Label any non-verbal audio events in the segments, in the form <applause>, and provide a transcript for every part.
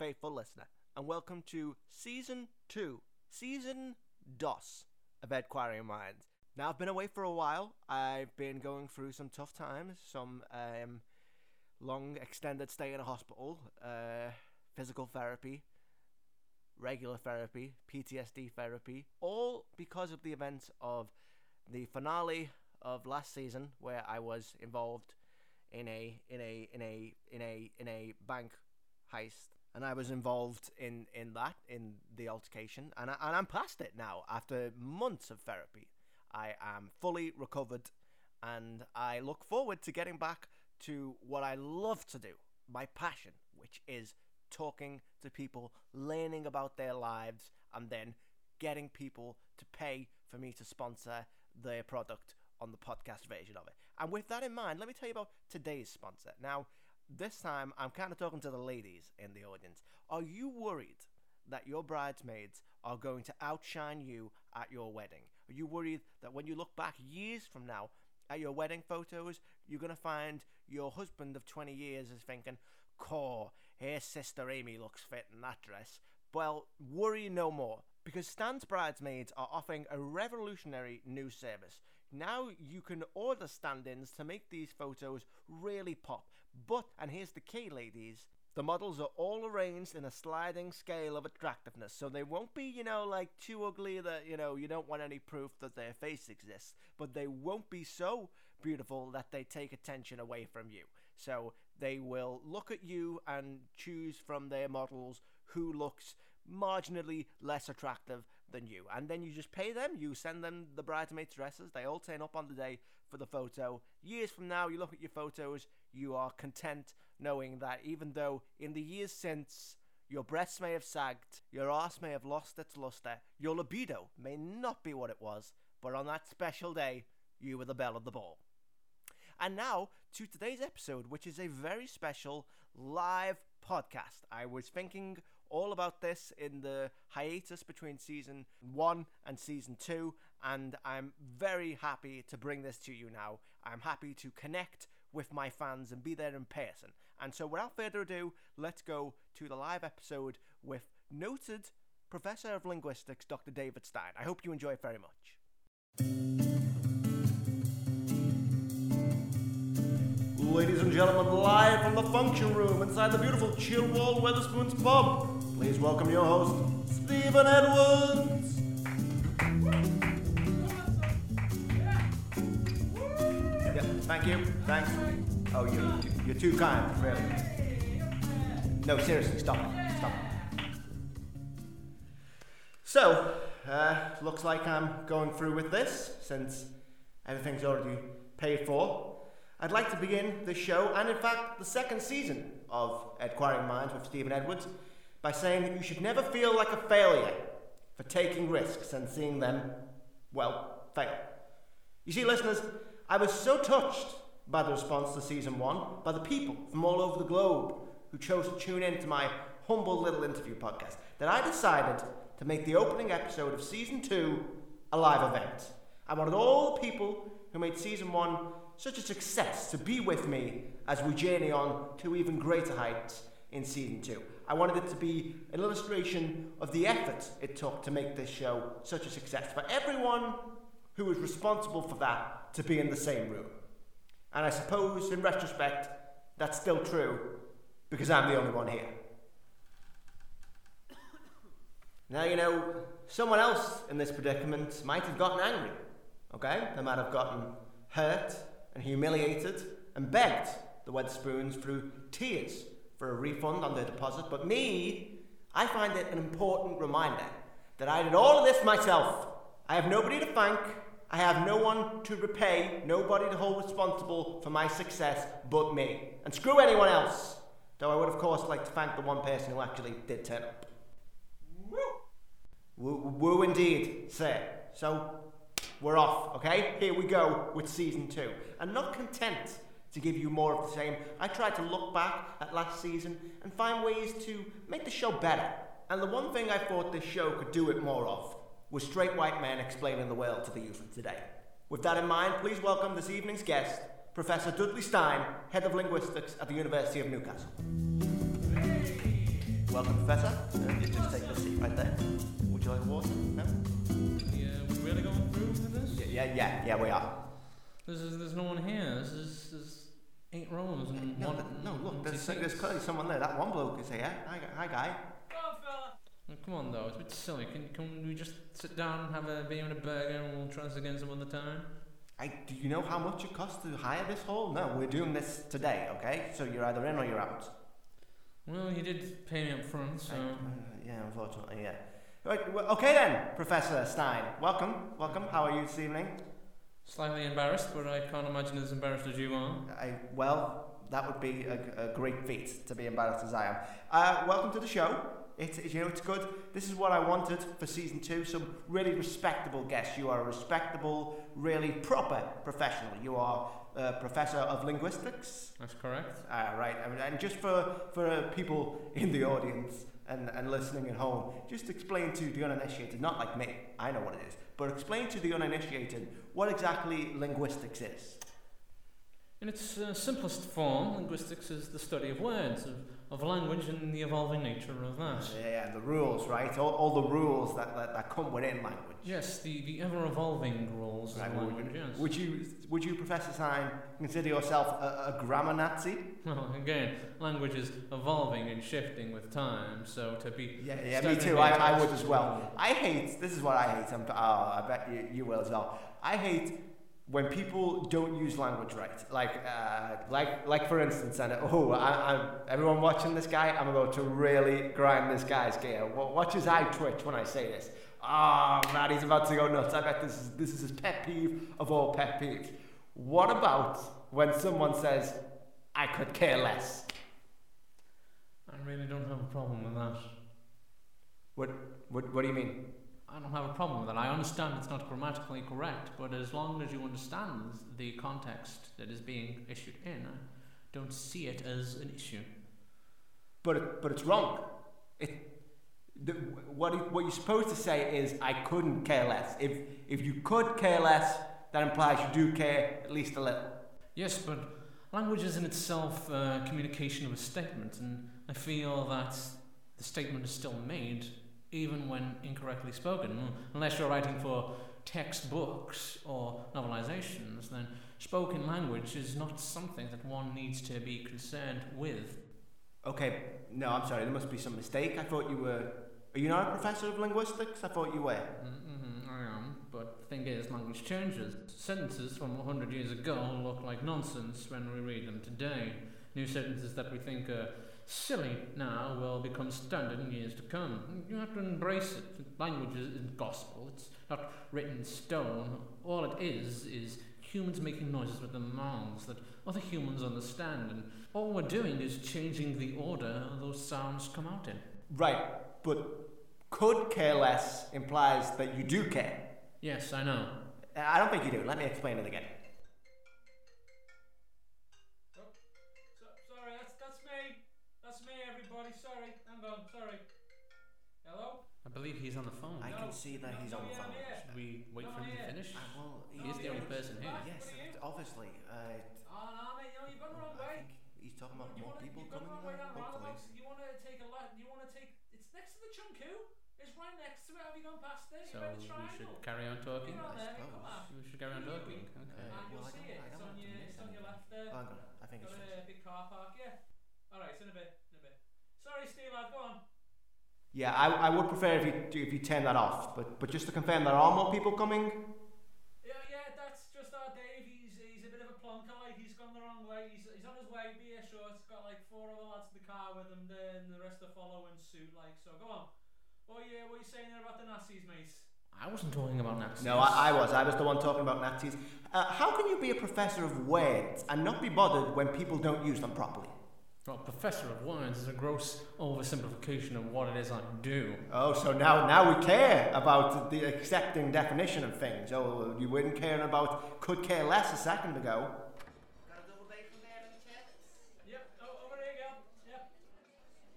faithful listener, and welcome to season two, season DOS of Acquiring Minds. Now, I've been away for a while. I've been going through some tough times, some um, long extended stay in a hospital, uh, physical therapy, regular therapy, PTSD therapy, all because of the events of the finale of last season, where I was involved in a in a in a in a in a bank heist, and I was involved in in that in the altercation, and I, and I'm past it now after months of therapy. I am fully recovered, and I look forward to getting back to what I love to do, my passion, which is talking to people, learning about their lives, and then getting people to pay for me to sponsor their product on the podcast version of it. And with that in mind, let me tell you about today's sponsor. Now, this time I'm kind of talking to the ladies in the audience. Are you worried that your bridesmaids are going to outshine you at your wedding? Are you worried that when you look back years from now at your wedding photos, you're going to find your husband of 20 years is thinking, Core, her sister Amy looks fit in that dress. Well, worry no more because Stan's Bridesmaids are offering a revolutionary new service. Now you can order stand ins to make these photos really pop. But, and here's the key, ladies, the models are all arranged in a sliding scale of attractiveness, so they won't be, you know, like too ugly that, you know, you don't want any proof that their face exists, but they won't be so beautiful that they take attention away from you. So they will look at you and choose from their models who looks marginally less attractive than you. And then you just pay them, you send them the bridesmaids' dresses, they all turn up on the day for the photo. Years from now, you look at your photos, you are content knowing that even though in the years since your breasts may have sagged, your arse may have lost its luster, your libido may not be what it was, but on that special day, you were the belle of the ball. And now to today's episode, which is a very special live podcast. I was thinking all about this in the hiatus between season one and season two, and I'm very happy to bring this to you now. I'm happy to connect with my fans and be there in person. And so, without further ado, let's go to the live episode with noted Professor of Linguistics, Dr. David Stein. I hope you enjoy it very much. Ladies and gentlemen, live from the function room inside the beautiful Chillwall Wetherspoons pub, please welcome your host, Stephen Edwards. Yeah, thank you. Thanks. Oh, you're, you're too kind, really. No, seriously, stop. Stop. So, uh, looks like I'm going through with this since everything's already paid for. I'd like to begin this show, and in fact, the second season of Acquiring Minds with Stephen Edwards, by saying that you should never feel like a failure for taking risks and seeing them, well, fail. You see, listeners, I was so touched by the response to season one, by the people from all over the globe who chose to tune in to my humble little interview podcast, that I decided to make the opening episode of season two a live event. I wanted all the people who made season one such a success to be with me as we journey on to even greater heights in season two. I wanted it to be an illustration of the effort it took to make this show such a success for everyone who was responsible for that to be in the same room. And I suppose, in retrospect, that's still true because I'm the only one here. Now, you know, someone else in this predicament might have gotten angry, okay? They might have gotten hurt and humiliated and begged the Wetherspoons through tears for a refund on their deposit. But me, I find it an important reminder that I did all of this myself. I have nobody to thank. I have no one to repay, nobody to hold responsible for my success but me. And screw anyone else. Though I would, of course, like to thank the one person who actually did turn up. Woo, woo indeed, sir. So we're off, okay? Here we go with season two. And not content to give you more of the same, I tried to look back at last season and find ways to make the show better. And the one thing I thought this show could do it more of was straight white men explaining the world to the youth of today. With that in mind, please welcome this evening's guest, Professor Dudley Stein, Head of Linguistics at the University of Newcastle. welcome, Professor. Uh, you just take your seat right there. Would you like water? No? Yeah, really going through with this? Yeah, yeah, yeah, yeah we are. There's, there's no one here. This is there's eight rows and No, one. th- no, look, empty there's, there's clearly someone there. That one bloke is here. Hi, hi guy. Oh, come on, though. It's a bit silly. Can, can we just sit down and have a beer and a burger and we'll try this again some other time? I, do you know how much it costs to hire this hall? No, we're doing this today, okay? So you're either in or you're out. Well, you did pay me up front, so. I- uh, yeah, unfortunately, yeah. Right, well, okay then, Professor Stein. Welcome, welcome. How are you this evening? Slightly embarrassed, but I can't imagine as embarrassed as you are. I, well, that would be a, a great feat to be embarrassed as I am. Uh, welcome to the show. It's, it's, you know, it's good. This is what I wanted for season two. Some really respectable guests. You are a respectable, really proper professional. You are a professor of linguistics. That's correct. Uh, right, and, and just for, for people in the audience and, and listening at home, just explain to the uninitiated, not like me, I know what it is, but explain to the uninitiated what exactly linguistics is. In its uh, simplest form, linguistics is the study of words, of, of language, and the evolving nature of that. Yeah, and the rules, right? All, all the rules that, that, that come within language. Yes, the, the ever evolving rules Right, of would, yes. would you, would you, Professor Stein, consider yourself a, a grammar Nazi? <laughs> Well, again, language is evolving and shifting with time, so to be. Yeah, yeah, me too. I, I would as well. Mm. I hate. This is what I hate. I'm, oh, I bet you, you will as well. I hate when people don't use language right. Like, uh, like, like for instance, and oh, I, I'm, everyone watching this guy, I'm about to really grind this guy's gear. Watch his eye twitch when I say this. Oh man, he's about to go nuts. I bet this is this is his pet peeve of all pet peeves. What about when someone says, "I could care less"? I really don't have a problem with that. What, what, what do you mean? I don't have a problem with that. I understand it's not grammatically correct, but as long as you understand the context that is being issued in, I don't see it as an issue. but it, but it's wrong. It the, what it, what you're supposed to say is I couldn't care less. If if you could care less, that implies you do care at least a little. Yes, but language is in itself uh, communication of a statement, and I feel that the statement is still made even when incorrectly spoken. Unless you're writing for textbooks or novelizations, then spoken language is not something that one needs to be concerned with. Okay, no, I'm sorry. There must be some mistake. I thought you were. Are you not a professor of linguistics? I thought you were. Mm-hmm, I am, but the thing is, language changes. Sentences from 100 years ago look like nonsense when we read them today. New sentences that we think are silly now will become standard in years to come. You have to embrace it. Language isn't gospel, it's not written in stone. All it is is humans making noises with their mouths that other humans understand, and all we're doing is changing the order those sounds come out in. Right, but could care less implies that you do care. Yes, I know. I don't think you do. Let me explain it again. I believe he's on the phone. I can see that no, he's on the phone. yeah. Should we wait No, for him yeah. to finish? Uh, well, He he is the only person here. Yes, What are you? obviously. Uh, Oh no, mate, you've gone the wrong I way. think he's talking about You more wanna, people coming the wrong there. Hopefully. You want to take a left. You want to take. It's next to the Chunku. It's right next to it. Have you gone past it? So you read the we should carry on talking. I there, mate, come suppose. We should carry on talking. Okay. Uh, and you'll I see it. It's on your. It's on your left there. Hang on. I think Got it's a big car park, yeah. Alright, it's in a bit, in a bit. Sorry, Steve, lad, go on. Yeah, I, I would prefer if you if you turn that off. But but just to confirm, there are more people coming. Yeah, yeah, that's just our Dave. He's he's a bit of a plonker, like he's gone the wrong way. He's, he's on his way, be assured. He's got like four other lads in the car with him then the rest are following suit, like. So go on. What you what you saying there about the Nazis, mate? I wasn't talking about Nazis. No, I, I was. I was the one talking about Nazis. Uh, how can you be a professor of words and not be bothered when people don't use them properly? Well, Professor of wines is a gross oversimplification of what it is I do. Oh, so now now we care about the accepting definition of things. Oh, you weren't caring about could care less a second ago. Got a double bacon there in the chips. Yep, oh, over here, girl. Yep.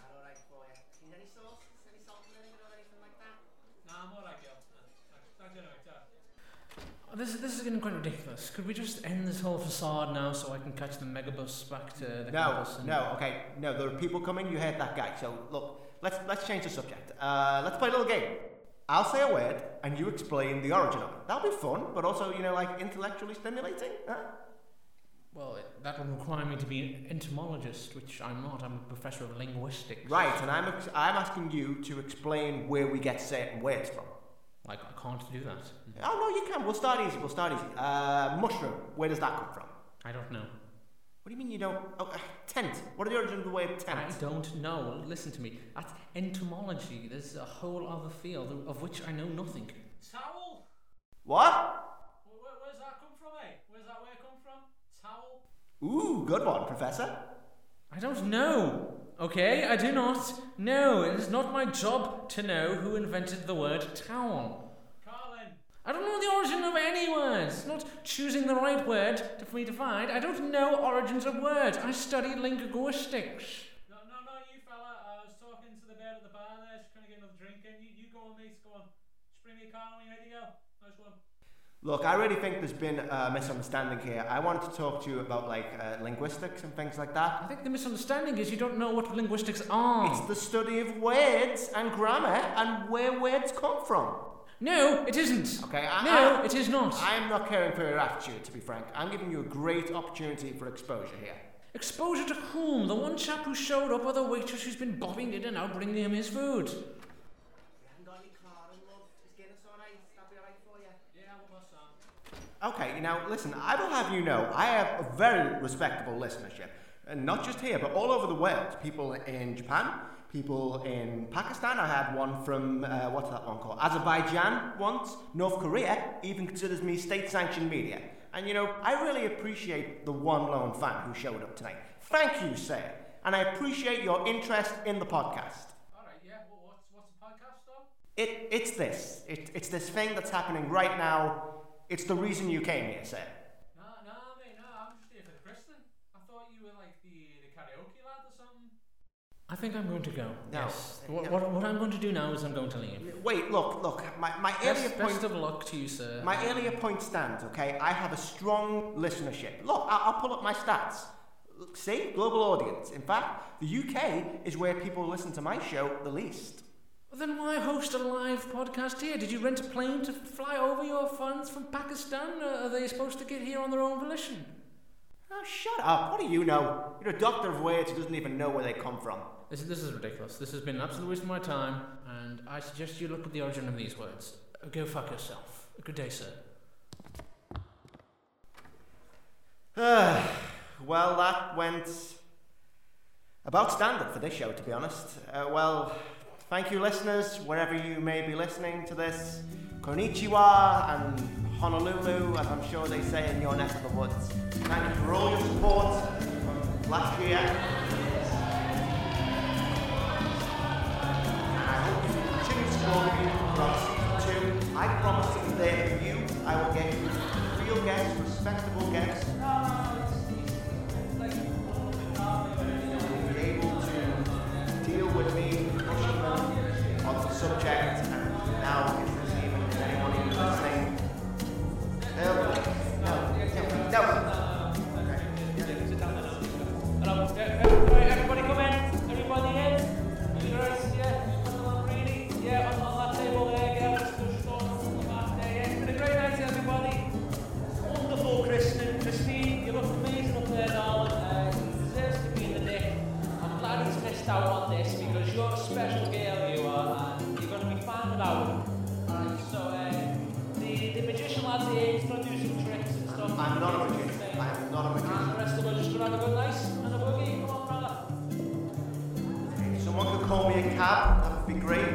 All right for you. Need any sauce? Any salt and vinegar or anything like that? Nah, I'm alright, girl. Nah, thanks. Thanks anyway, ta. This, this is getting quite ridiculous. Could we just end this whole facade now so I can catch the megabus back to the No, campus? no, okay, no. There are people coming. You heard that guy. So look, let's let's change the subject. Uh, let's play a little game. I'll say a word, and you explain the origin of it. That'll be fun, but also you know like intellectually stimulating. Huh? Well, it, that will require me to be an entomologist, which I'm not. I'm a professor of linguistics. Right, and I'm ex- I'm asking you to explain where we get certain words from. Like, I can't do that. Oh no, you can. We'll start easy. We'll start easy. Uh, mushroom. Where does that come from? I don't know. What do you mean you don't? Oh, uh, tent. What are the origins of the word tent? I don't know. Listen to me. That's entomology. There's a whole other field of which I know nothing. Towel? What? Where, where, where's that come from, eh? Where's that word come from? Towel? Ooh, good one, Professor. I don't know. Okay, I do not know. It is not my job to know who invented the word towel. Carlin? I don't know the origin of any words. Not choosing the right word to, for me to find. I don't know origins of words. I study linguistics. No, no, no, you fella. I was talking to the bird at the bar there. She's trying to get another drink in. You, you go on, mate. Go on. Just bring me a car when you're ready to go. Look, I really think there's been a misunderstanding here. I wanted to talk to you about like uh, linguistics and things like that. I think the misunderstanding is you don't know what linguistics are. It's the study of words and grammar and where words come from. No, it isn't. Okay, I, No, I, it is not. I'm not caring for your attitude, to be frank. I'm giving you a great opportunity for exposure here. Exposure to whom? The one chap who showed up or the waitress who's been bobbing in and out bringing him his food? Yeah, well, that's Sam. Okay, now listen, I will have you know, I have a very respectable listenership. And not just here, but all over the world. People in Japan, people in Pakistan. I had one from, uh, what's that one called? Azerbaijan once. North Korea even considers me state sanctioned media. And you know, I really appreciate the one lone fan who showed up tonight. Thank you, sir. And I appreciate your interest in the podcast. Alright, yeah. Well, what's, what's the podcast, though? It, it's this. It, it's this thing that's happening right now. It's the reason you came here, sir. Nah, nah, mate, nah. I'm just here for the christening. I thought you were like the, the karaoke lad or something. I think I'm going to go. No. Yes. What, No. what, what I'm going to do now is I'm going to leave. Wait, look, look. My, my earlier point. best of luck to you, sir. My earlier point stands, okay? I have a strong listenership. Look, I'll, I'll pull up my stats. Look, See? Global audience. In fact, the UK is where people listen to my show the least. Then why host a live podcast here? Did you rent a plane to fly over your funds from Pakistan? Or are they supposed to get here on their own volition? Oh, shut up. What do you know? You're a doctor of words who doesn't even know where they come from. This, this is ridiculous. This has been an absolute waste of my time, and I suggest you look at the origin of these words. Uh, Go fuck yourself. Good day, sir. <sighs> well, that went about standard for this show, to be honest. Uh, well, thank you, listeners, wherever you may be listening to this. Konnichiwa and Honolulu, as I'm sure they say in your neck of the woods. Thank you for all your support magician here, he's going to do some tricks and stuff. I'm not a magician. I am not a magician. And ah, magician. the rest of us just gonna have a good night and a boogie. Come on, brother. If someone could call me a cab, that would be great.